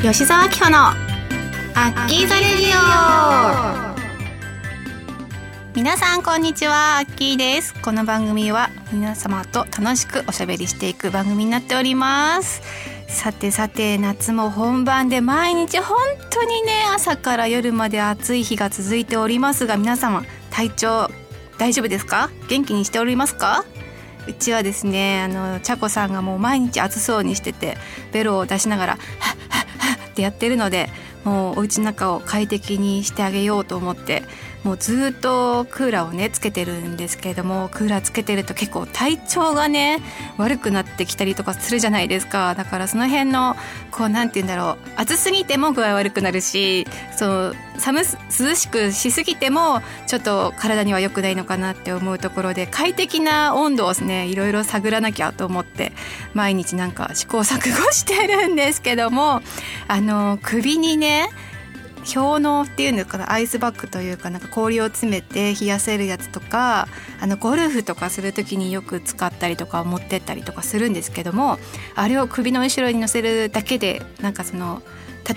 吉沢明子のアッキーザレディオ。皆さんこんにちはアッキーです。この番組は皆様と楽しくおしゃべりしていく番組になっております。さてさて夏も本番で毎日本当にね朝から夜まで暑い日が続いておりますが皆様体調大丈夫ですか？元気にしておりますか？うちはですねあのちゃこさんがもう毎日暑そうにしててベロを出しながら「はっはっ」てやってるのでもうお家の中を快適にしてあげようと思ってもうずっとクーラーをねつけてるんですけれどもクーラーつけてると結構体調がね悪くなってきたりとかするじゃないですか。だからその辺のこうなんて言うんだろう暑すぎても具合悪くなるしそう寒涼しくしすぎてもちょっと体には良くないのかなって思うところで快適な温度をねいろいろ探らなきゃと思って毎日なんか試行錯誤してるんですけどもあの首にね氷のっていうのかなアイスバッグというかなんか氷を詰めて冷やせるやつとかあのゴルフとかする時によく使ったりとか持ってったりとかするんですけどもあれを首の後ろに乗せるだけでなんかその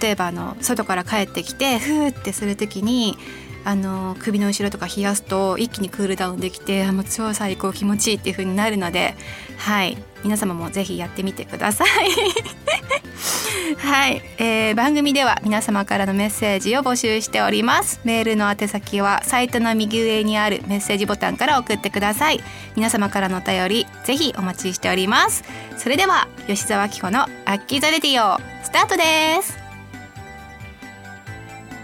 例えばあの外から帰ってきてフーってする時にあの首の後ろとか冷やすと一気にクールダウンできてもう超最高気持ちいいっていう風になるのではい。皆様もぜひやってみてください。はい、えー、番組では皆様からのメッセージを募集しております。メールの宛先はサイトの右上にあるメッセージボタンから送ってください。皆様からのお便りぜひお待ちしております。それでは吉澤紀子のアッキーザレディオスタートです。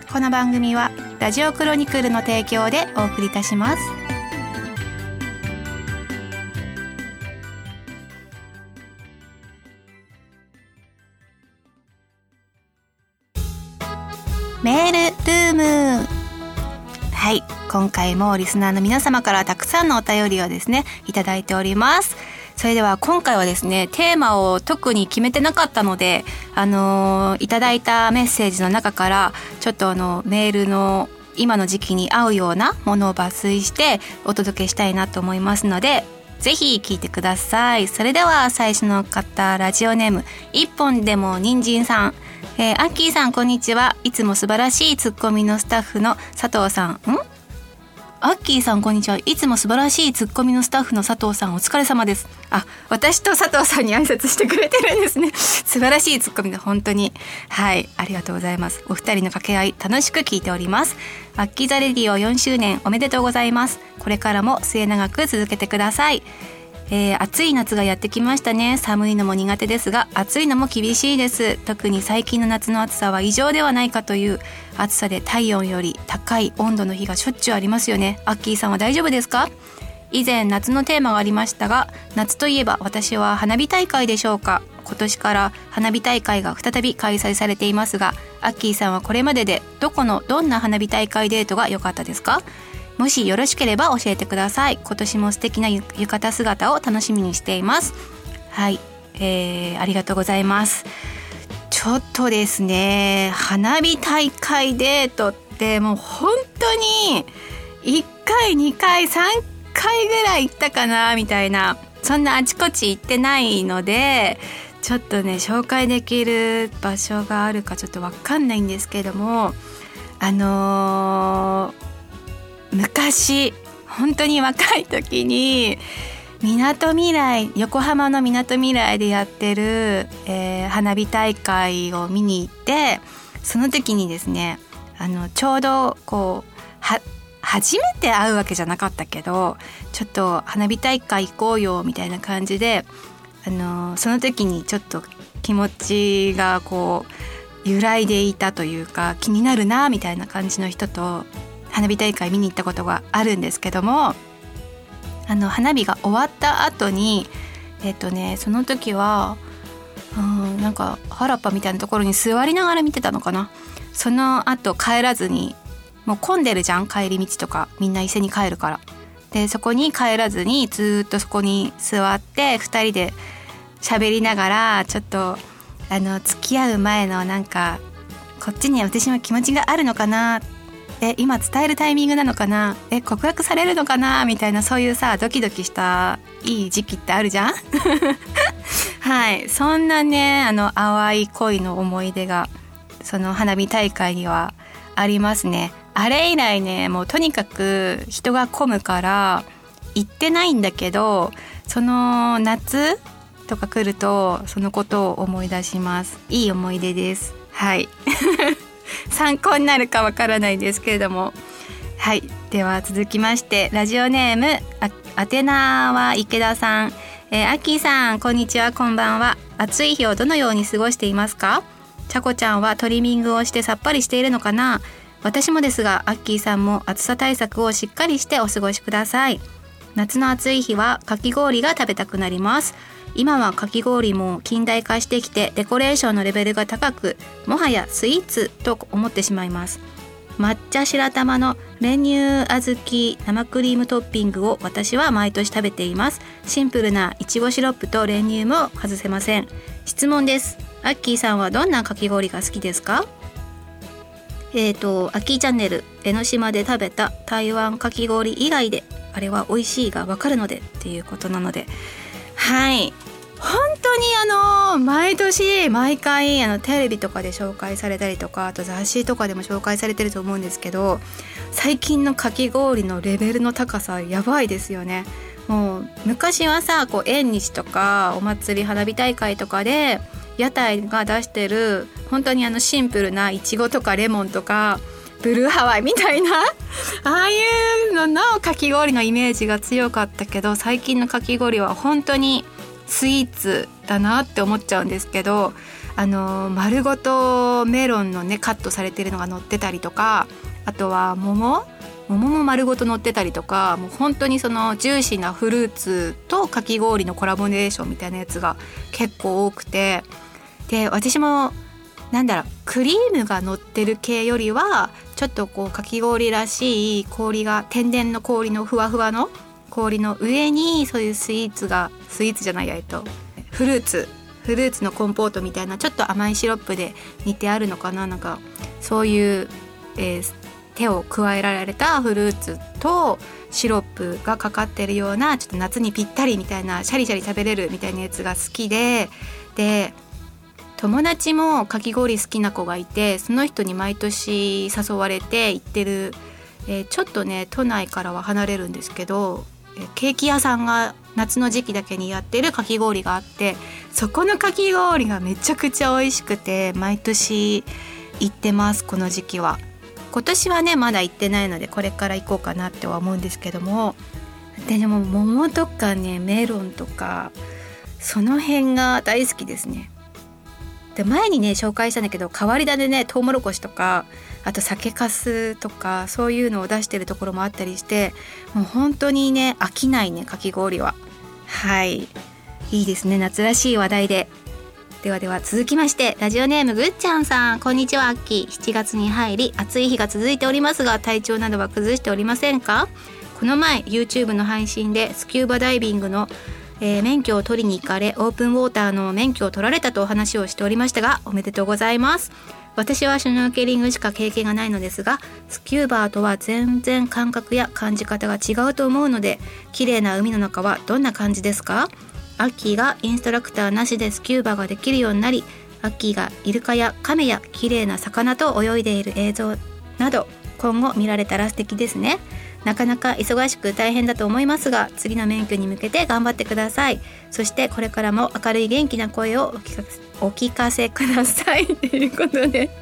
この番組はラジオクロニクルの提供でお送りいたします。メールルーム。はい。今回もリスナーの皆様からたくさんのお便りをですねいただいております。それでは今回はですね、テーマを特に決めてなかったので、あの、いただいたメッセージの中から、ちょっとあの、メールの今の時期に合うようなものを抜粋してお届けしたいなと思いますので、ぜひ聞いてください。それでは最初の方、ラジオネーム、一本でも人参さん。えー、アッキーさん、こんにちは。いつも素晴らしいツッコミのスタッフの佐藤さん。ん？アッキーさんこんにちは。いつも素晴らしいツッコミのスタッフの佐藤さんお疲れ様です。あ、私と佐藤さんに挨拶してくれてるんですね。素晴らしいツッコミで本当に。はい、ありがとうございます。お二人の掛け合い楽しく聞いております。アッキーザレディオ4周年おめでとうございます。これからも末永く続けてください。えー、暑い夏がやってきましたね。寒いのも苦手ですが暑いのも厳しいです。特に最近の夏の暑さは異常ではないかという暑さで体温より高い温度の日がしょっちゅうありますよね。アッキーさんは大丈夫ですか？以前夏のテーマがありましたが夏といえば私は花火大会でしょうか。今年から花火大会が再び開催されていますがアッキーさんはこれまででどこのどんな花火大会デートが良かったですか？もしよろしければ教えてください。今年も素敵な浴衣姿を楽しみにしています。はい、えー、ありがとうございます。ちょっとですね花火大会デートってもう本当に1回2回3回ぐらい行ったかなみたいなそんなあちこち行ってないのでちょっとね紹介できる場所があるかちょっと分かんないんですけどもあのー昔本当に若い時にみなとみらい横浜のみなとみらいでやってる、えー、花火大会を見に行ってその時にですねあのちょうどこうは初めて会うわけじゃなかったけどちょっと花火大会行こうよみたいな感じであのその時にちょっと気持ちがこう揺らいでいたというか気になるなみたいな感じの人と花火大会見に行ったことがあるんですけどもあの花火が終わった後にえっ、とねその時はうんなんか原っぱみたいなところに座りながら見てたのかな。その後帰らずにもう混んでるじゃん帰り道とか。みんな伊勢に帰るから。でそこに帰らずにずっとそこに座って2人で喋りながらちょっとあの付き合う前のなんかこっちに私の気持ちがあるのかなってえ今伝えるタイミングなのかな？え告白されるのかな？みたいなそういうさドキドキしたいい時期ってあるじゃん？はい。そんなねあの淡い恋の思い出がその花火大会にはありますね。あれ以来ねもうとにかく人が混むから行ってないんだけどその夏とか来るとそのことを思い出します。いい思い出です。はい。参考になるかわからないですけれども。はい。では続きましてラジオネームあ宛名は池田さん。えー、アッキーさんこんにちは。こんばんは。暑い日をどのように過ごしていますか？ちゃこちゃんはトリミングをしてさっぱりしているのかな？私もですがアッキーさんも暑さ対策をしっかりしてお過ごしください。夏の暑い日はかき氷が食べたくなります。今はかき氷も近代化してきてデコレーションのレベルが高くもはやスイーツと思ってしまいます。抹茶白玉の練乳小豆生クリームトッピングを私は毎年食べています。シンプルないちごシロップと練乳も外せません。質問です。アッキーさんはどんなかき氷が好きですか？えっ、ー、とアッキーチャンネル江ノ島で食べた台湾かき氷以外であれは美味しいがわかるのでっていうことなので。はい本当にあの毎年毎回あのテレビとかで紹介されたりとかあと雑誌とかでも紹介されてると思うんですけど最近のかき氷のレベルの高さやばいですよね。もう昔はさこう縁日とかお祭り花火大会とかで屋台が出してる本当にあのシンプルないちごとかレモンとかブルーハワイみたいな ああいうののかき氷のイメージが強かったけど最近のかき氷は本当にスイーツだなって思っちゃうんですけどあの丸ごとメロンのねカットされてるのが乗ってたりとかあとは桃？桃も丸ごと乗ってたりとかもう本当にそのジューシーなフルーツとかき氷のコラボレーションみたいなやつが結構多くてで私もなんだろうクリームが乗ってる系よりはちょっとこうかき氷らしい氷が天然の氷のふわふわの氷の上にそういうスイーツがスイーツじゃないやえっとフルーツフルーツのコンポートみたいなちょっと甘いシロップで煮てあるのかななんかそういう、えー、手を加えられたフルーツとシロップがかかってるようなちょっと夏にぴったりみたいなシャリシャリ食べれるみたいなやつが好きでで友達もかき氷好きな子がいてその人に毎年誘われて行ってる、えー、ちょっとね都内からは離れるんですけどケーキ屋さんが夏の時期だけにやってるかき氷があってそこのかき氷がめちゃくちゃ美味しくて毎年行ってますこの時期は。今年はねまだ行ってないのでこれから行こうかなっては思うんですけども。ででも桃とかねメロンとかその辺が大好きですね。で前にね紹介したんだけど変わり種ねトウモロコシとかあと酒粕とかそういうのを出してるところもあったりしてもう本当にね飽きないねかき氷は。はい。いいですね夏らしい話題で。ではでは続きましてラジオネームぐっちゃんさん。こんにちはアッキー。7月に入り暑い日が続いておりますが体調などは崩しておりませんか？この前 YouTube の配信でスキューバダイビングのえー、免許を取りに行かれオープンウォーターの免許を取られたとお話をしておりましたがおめでとうございます。私はシュノーケリングしか経験がないのですがスキューバーとは全然感覚や感じ方が違うと思うので綺麗な海の中はどんな感じですか？アッキーがインストラクターなしでスキューバーができるようになりアッキーがイルカやカメや綺麗な魚と泳いでいる映像など今後見られたら素敵ですね。なかなか忙しく大変だと思いますが次の免許に向けて頑張ってください。そしてこれからも明るい元気な声をお聞かせください。ということで。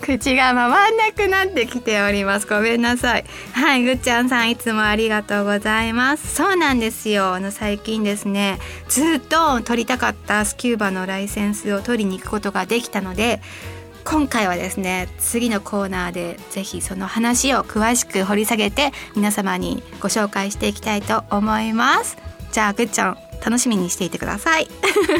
口が回んなくなってきております。ごめんなさい。はいぐっちゃんさんいつもありがとうございます。そうなんですよ。あの最近ですねずっと取りたかったスキューバのライセンスを取りに行くことができたので今回はですね次のコーナーでぜひその話を詳しく掘り下げて皆様にご紹介していきたいと思います。じゃあぐっちゃん楽しみにしていてください。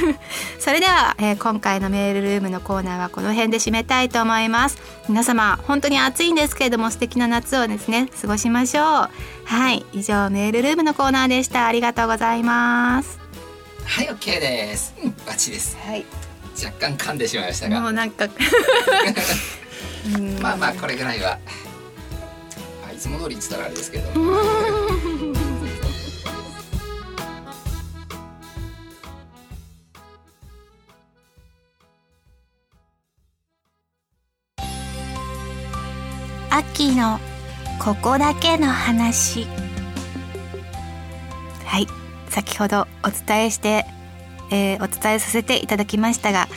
それでは、えー、今回のメールルームのコーナーはこの辺で締めたいと思います。皆様本当に暑いんですけれども素敵な夏をですね過ごしましょう。はい以上メールルームのコーナーでした。ありがとうございます。はい OK です。バッチです。はい若干噛んでしまいましたが。もうなんか。まあまあこれぐらいは、まあ、いつも通りつったらあれですけど。秋のここだけの話。はい。先ほどお伝えしてえー、お伝えさせていただきましたが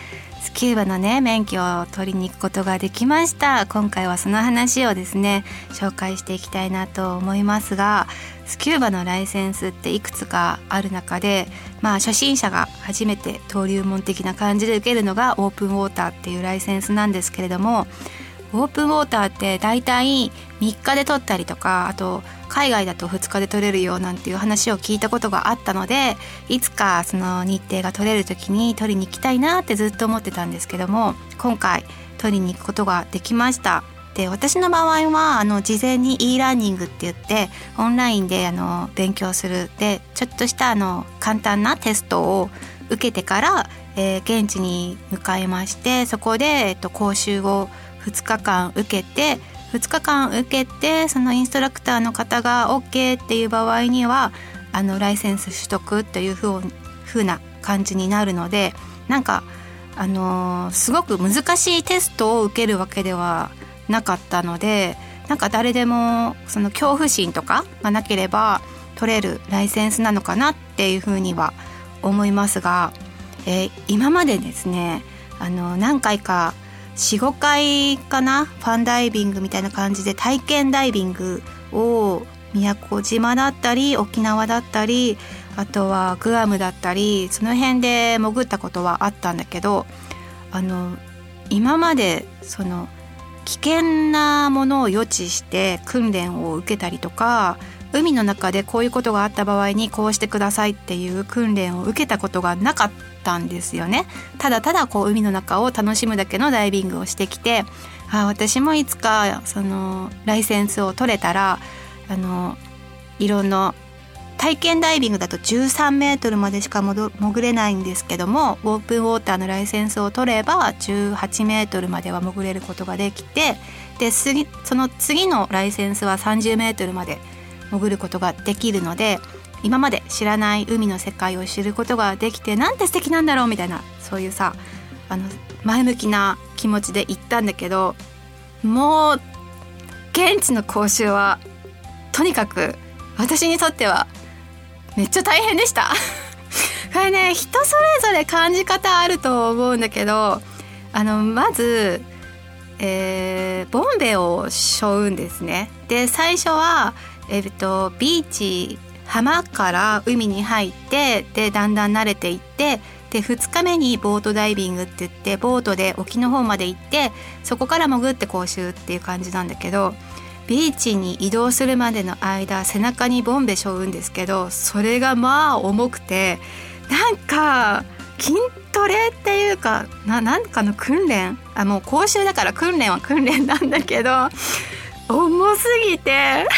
スキューバのね免許を取りに行くことができました。今回はその話をですね紹介していきたいなと思いますがスキューバのライセンスっていくつかある中でまあ初心者が初めて登竜門的な感じで受けるのがオープンウォーターっていうライセンスなんですけれどもオープンウォーターって大体3日で取ったりとかあと海外だと2日で取れるよなんていう話を聞いたことがあったのでいつかその日程が取れる時に取りに行きたいなってずっと思ってたんですけども今回取りに行くことができました。で私の場合はあの事前に e ラーニングって言ってオンラインであの勉強する。でちょっとしたあの簡単なテストを受けてから、えー、現地に向かいましてそこで、えっと、講習を2日間受けて2日間受けてそのインストラクターの方が OK っていう場合にはあのライセンス取得というふうな感じになるのでなんかあのー、すごく難しいテストを受けるわけではなかったのでなんか誰でもその恐怖心とかがなければ取れるライセンスなのかなっていうふうには思いますが、えー、今までですねあの何回か45回かな？ファンダイビングみたいな感じで体験ダイビングを宮古島だったり沖縄だったりあとはグアムだったりその辺で潜ったことはあったんだけどあの今までその危険なものを予知して訓練を受けたりとか海の中でこういうことがあった場合にこうしてくださいっていう訓練を受けたことがなかったんですよね。ただただこう海の中を楽しむだけのダイビングをしてきてあ私もいつかそのライセンスを取れたらあのいろんな体験ダイビングだと13メートルまでしか潜れないんですけどもオープンウォーターのライセンスを取れば18メートルまでは潜れることができてでその次のライセンスは30メートルまで潜ることができるので今まで知らない海の世界を知ることができてなんて素敵なんだろうみたいなそういうさあの前向きな気持ちで行ったんだけどもう現地の講習はとにかく私にとってはめっちゃ大変でした。これね人それぞれ感じ方あると思うんだけどあのまず、えー、ボンベを背負うんですね。で最初はえっとビーチ浜から海に入ってでだんだん慣れていってで2日目にボートダイビングって言ってボートで沖の方まで行ってそこから潜って講習っていう感じなんだけどビーチに移動するまでの間背中にボンベ背負うんですけどそれがまあ重くてなんか筋トレっていうかななんかの訓練？あもう講習だから訓練は訓練なんだけど重すぎて。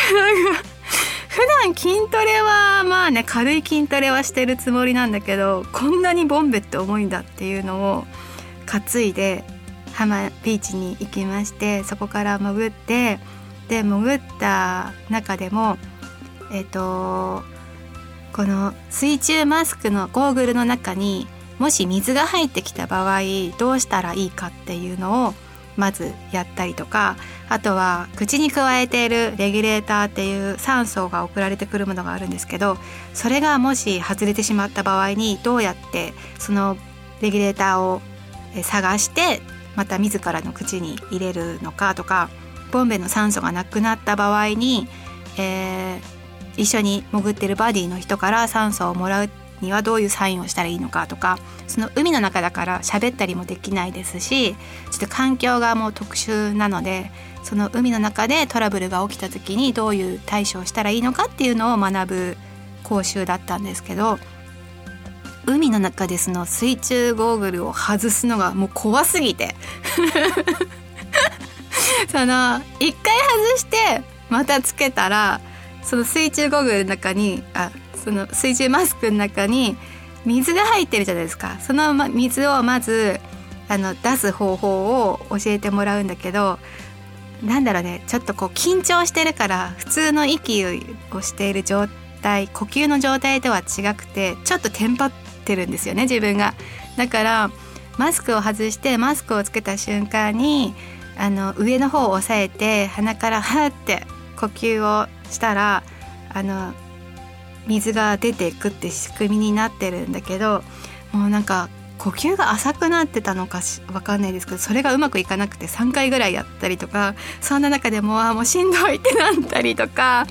普段筋トレはまあね軽い筋トレはしてるつもりなんだけどこんなにボンベって重いんだっていうのを担いで浜ビーチに行きましてそこから潜ってで潜った中でもえっ、とこの水中マスクのゴーグルの中にもし水が入ってきた場合どうしたらいいかっていうのをまずやったりとかあとは口に加えているレギュレーターっていう酸素が送られてくるものがあるんですけどそれがもし外れてしまった場合にどうやってそのレギュレーターを探してまた自らの口に入れるのかとかボンベの酸素がなくなった場合に、えー、一緒に潜ってるバディの人から酸素をもらうっにはどういうサインをしたらいいのかとかその海の中だから喋ったりもできないですしちょっと環境がもう特殊なのでその海の中でトラブルが起きた時にどういう対処をしたらいいのかっていうのを学ぶ講習だったんですけど海の中でその水中ゴーグルを外すのがもう怖すぎて。その一回外してまたつけたらその水中ゴーグルの中にあその水中マスクの中に水が入ってるじゃないですかその水をまずあの出す方法を教えてもらうんだけどなんだろうねちょっとこう緊張してるから普通の息をしている状態呼吸の状態とは違くてちょっとテンパってるんですよね自分が。だからマスクを外してマスクをつけた瞬間にあの上の方を押さえて鼻からハーって呼吸をしたらあの水が出ていくって仕組みになってるんだけどもうなんか呼吸が浅くなってたのかし分かんないですけどそれがうまくいかなくて3回ぐらいやったりとかそんな中でもあもうしんどいってなったりとか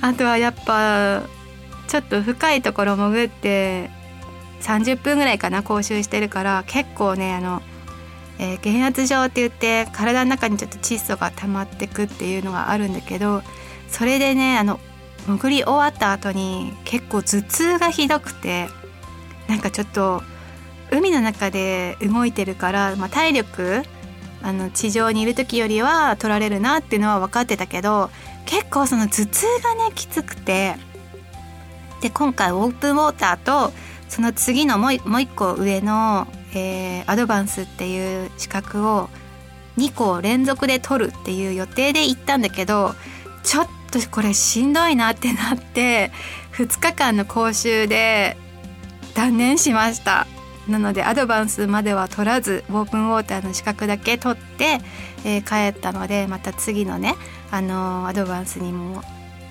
あとはやっぱちょっと深いところ潜って30分ぐらいかな講習してるから結構ねあの、えー、減圧症って言って体の中にちょっと窒素が溜まってくっていうのがあるんだけどそれでねあの潜り終わった後に結構頭痛がひどくてなんかちょっと海の中で動いてるから、まあ、体力あの地上にいる時よりは取られるなっていうのは分かってたけど結構その頭痛がねきつくてで今回オープンウォーターとその次のもうもう一個上の、えー、アドバンスっていう資格を2個連続で取るっていう予定で行ったんだけどちょっとこれしんどいなってなって2日間の講習で断念しましたなのでアドバンスまでは取らずオープンウォーターの資格だけ取って、えー、帰ったのでまた次のね、あのー、アドバンスにも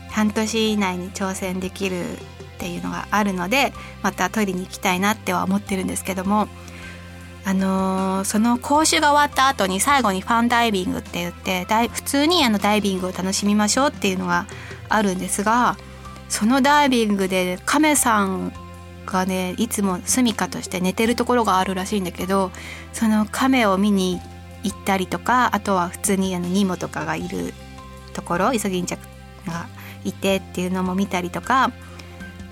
半年以内に挑戦できるっていうのがあるのでまた取りに行きたいなっては思ってるんですけども。あのー、その講習が終わった後に最後にファンダイビングって言って普通にあのダイビングを楽しみましょうっていうのがあるんですがそのダイビングで亀さんがねいつも住処として寝てるところがあるらしいんだけどその亀を見に行ったりとかあとは普通にあのニモとかがいるところイソギンチャクがいてっていうのも見たりとか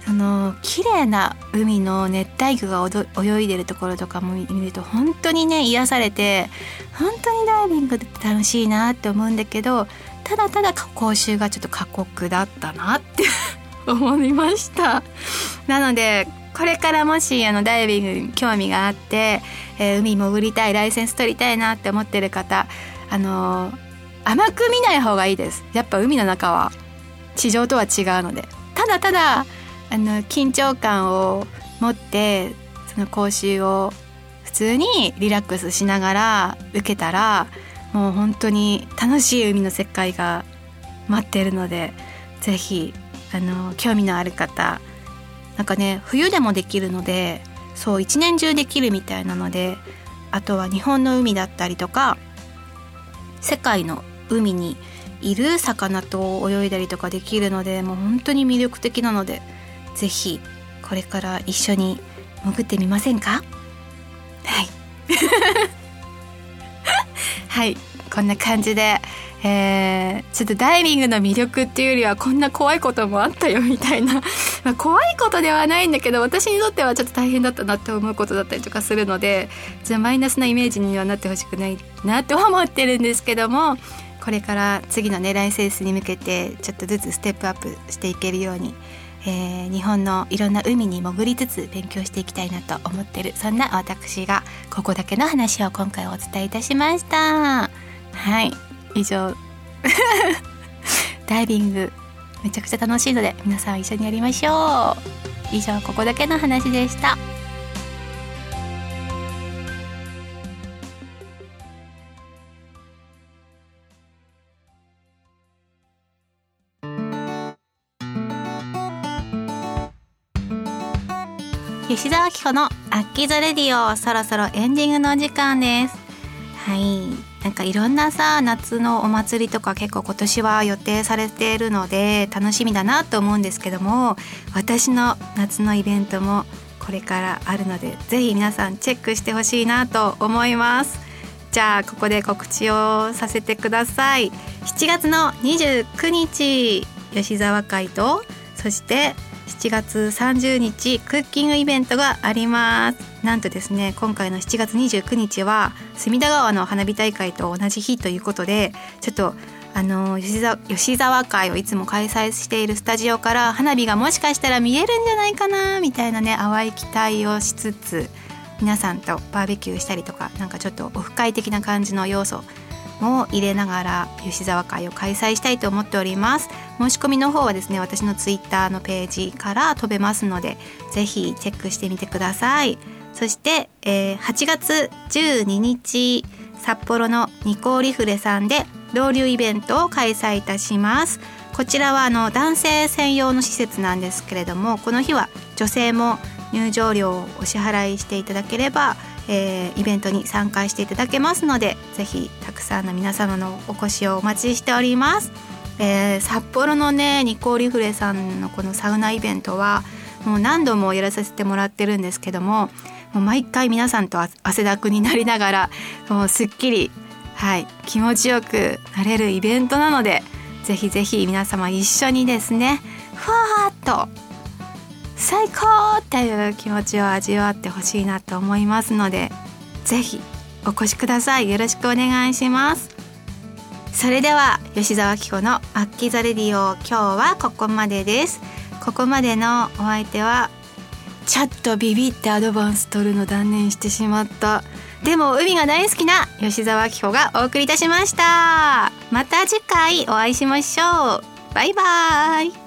その綺麗な海の熱帯魚が泳いでるところとかも見ると本当にね癒されて本当にダイビングって楽しいなって思うんだけどただただ講習がちょっと過酷だったなって 思いました。なのでこれからもしあのダイビングに興味があって、えー、海潜りたいライセンス取りたいなって思ってる方あのー、甘く見ない方がいいです。やっぱ海の中は地上とは違うので。ただただあの緊張感を持ってその講習を普通にリラックスしながら受けたらもう本当に楽しい海の世界が待ってるので是非あの興味のある方なんかね冬でもできるのでそう一年中できるみたいなのであとは日本の海だったりとか世界の海にいる魚と泳いだりとかできるのでもう本当に魅力的なので是非これから一緒に潜ってみませんか？はい。はい。こんな感じでえー、ちょっとダイビングの魅力っていうよりはこんな怖いこともあったよみたいな。ま怖いことではないんだけど私にとってはちょっと大変だったなって思うことだったりとかするのでじゃあマイナスなイメージにはなってほしくないなって思ってるんですけどもこれから次の狙いセンスに向けてちょっとずつステップアップしていけるように、えー、日本のいろんな海に潜りつつ勉強していきたいなと思ってるそんな私がここだけの話を今回お伝えいたしました。はい。以上。ダイビングめちゃくちゃ楽しいので皆さん一緒にやりましょう。以上ここだけの話でした。吉澤明子のアッキーザレディオそろそろエンディングのお時間です。はい。なんかいろんなさ夏のお祭りとか結構今年は予定されているので楽しみだなと思うんですけども私の夏のイベントもこれからあるのでぜひ皆さんチェックしてほしいなと思います。じゃあここで告知をさせてください。7月の29日吉沢会とそして7月30日クッキングイベントがあります。なんとですね今回の7月29日は隅田川の花火大会と同じ日ということでちょっとあの吉沢吉沢会をいつも開催しているスタジオから花火がもしかしたら見えるんじゃないかなみたいなね淡い期待をしつつ皆さんとバーベキューしたりとかなんかちょっとオフ会的な感じの要素も入れながら吉沢会を開催したいと思っております。申し込みの方はですね私のツイッターのページから飛べますのでぜひチェックしてみてください。そして、えー、8月12日札幌のニコーリフレさんで同流イベントを開催いたします。こちらはあの男性専用の施設なんですけれどもこの日は女性も入場料をお支払いしていただければ、えー、イベントに参加していただけますのでぜひたくさんの皆様のお越しをお待ちしております、えー、札幌のねニコーリフレさんのこのサウナイベントはもう何度もやらさせてもらってるんですけどももう毎回皆さんと汗だくになりながらもうすっきりはい気持ちよくなれるイベントなのでぜひぜひ皆様一緒にですねふわーっと最高っていう気持ちを味わってほしいなと思いますのでぜひお越しください。よろしくお願いします。それでは吉澤紀子のアッキーザレディオ今日はここまでです。ここまでのお相手はちょっとビビってアドバンス取るの断念してしまった。でも海が大好きな吉澤紀子がお送りいたしました。また次回お会いしましょう。バイバイ。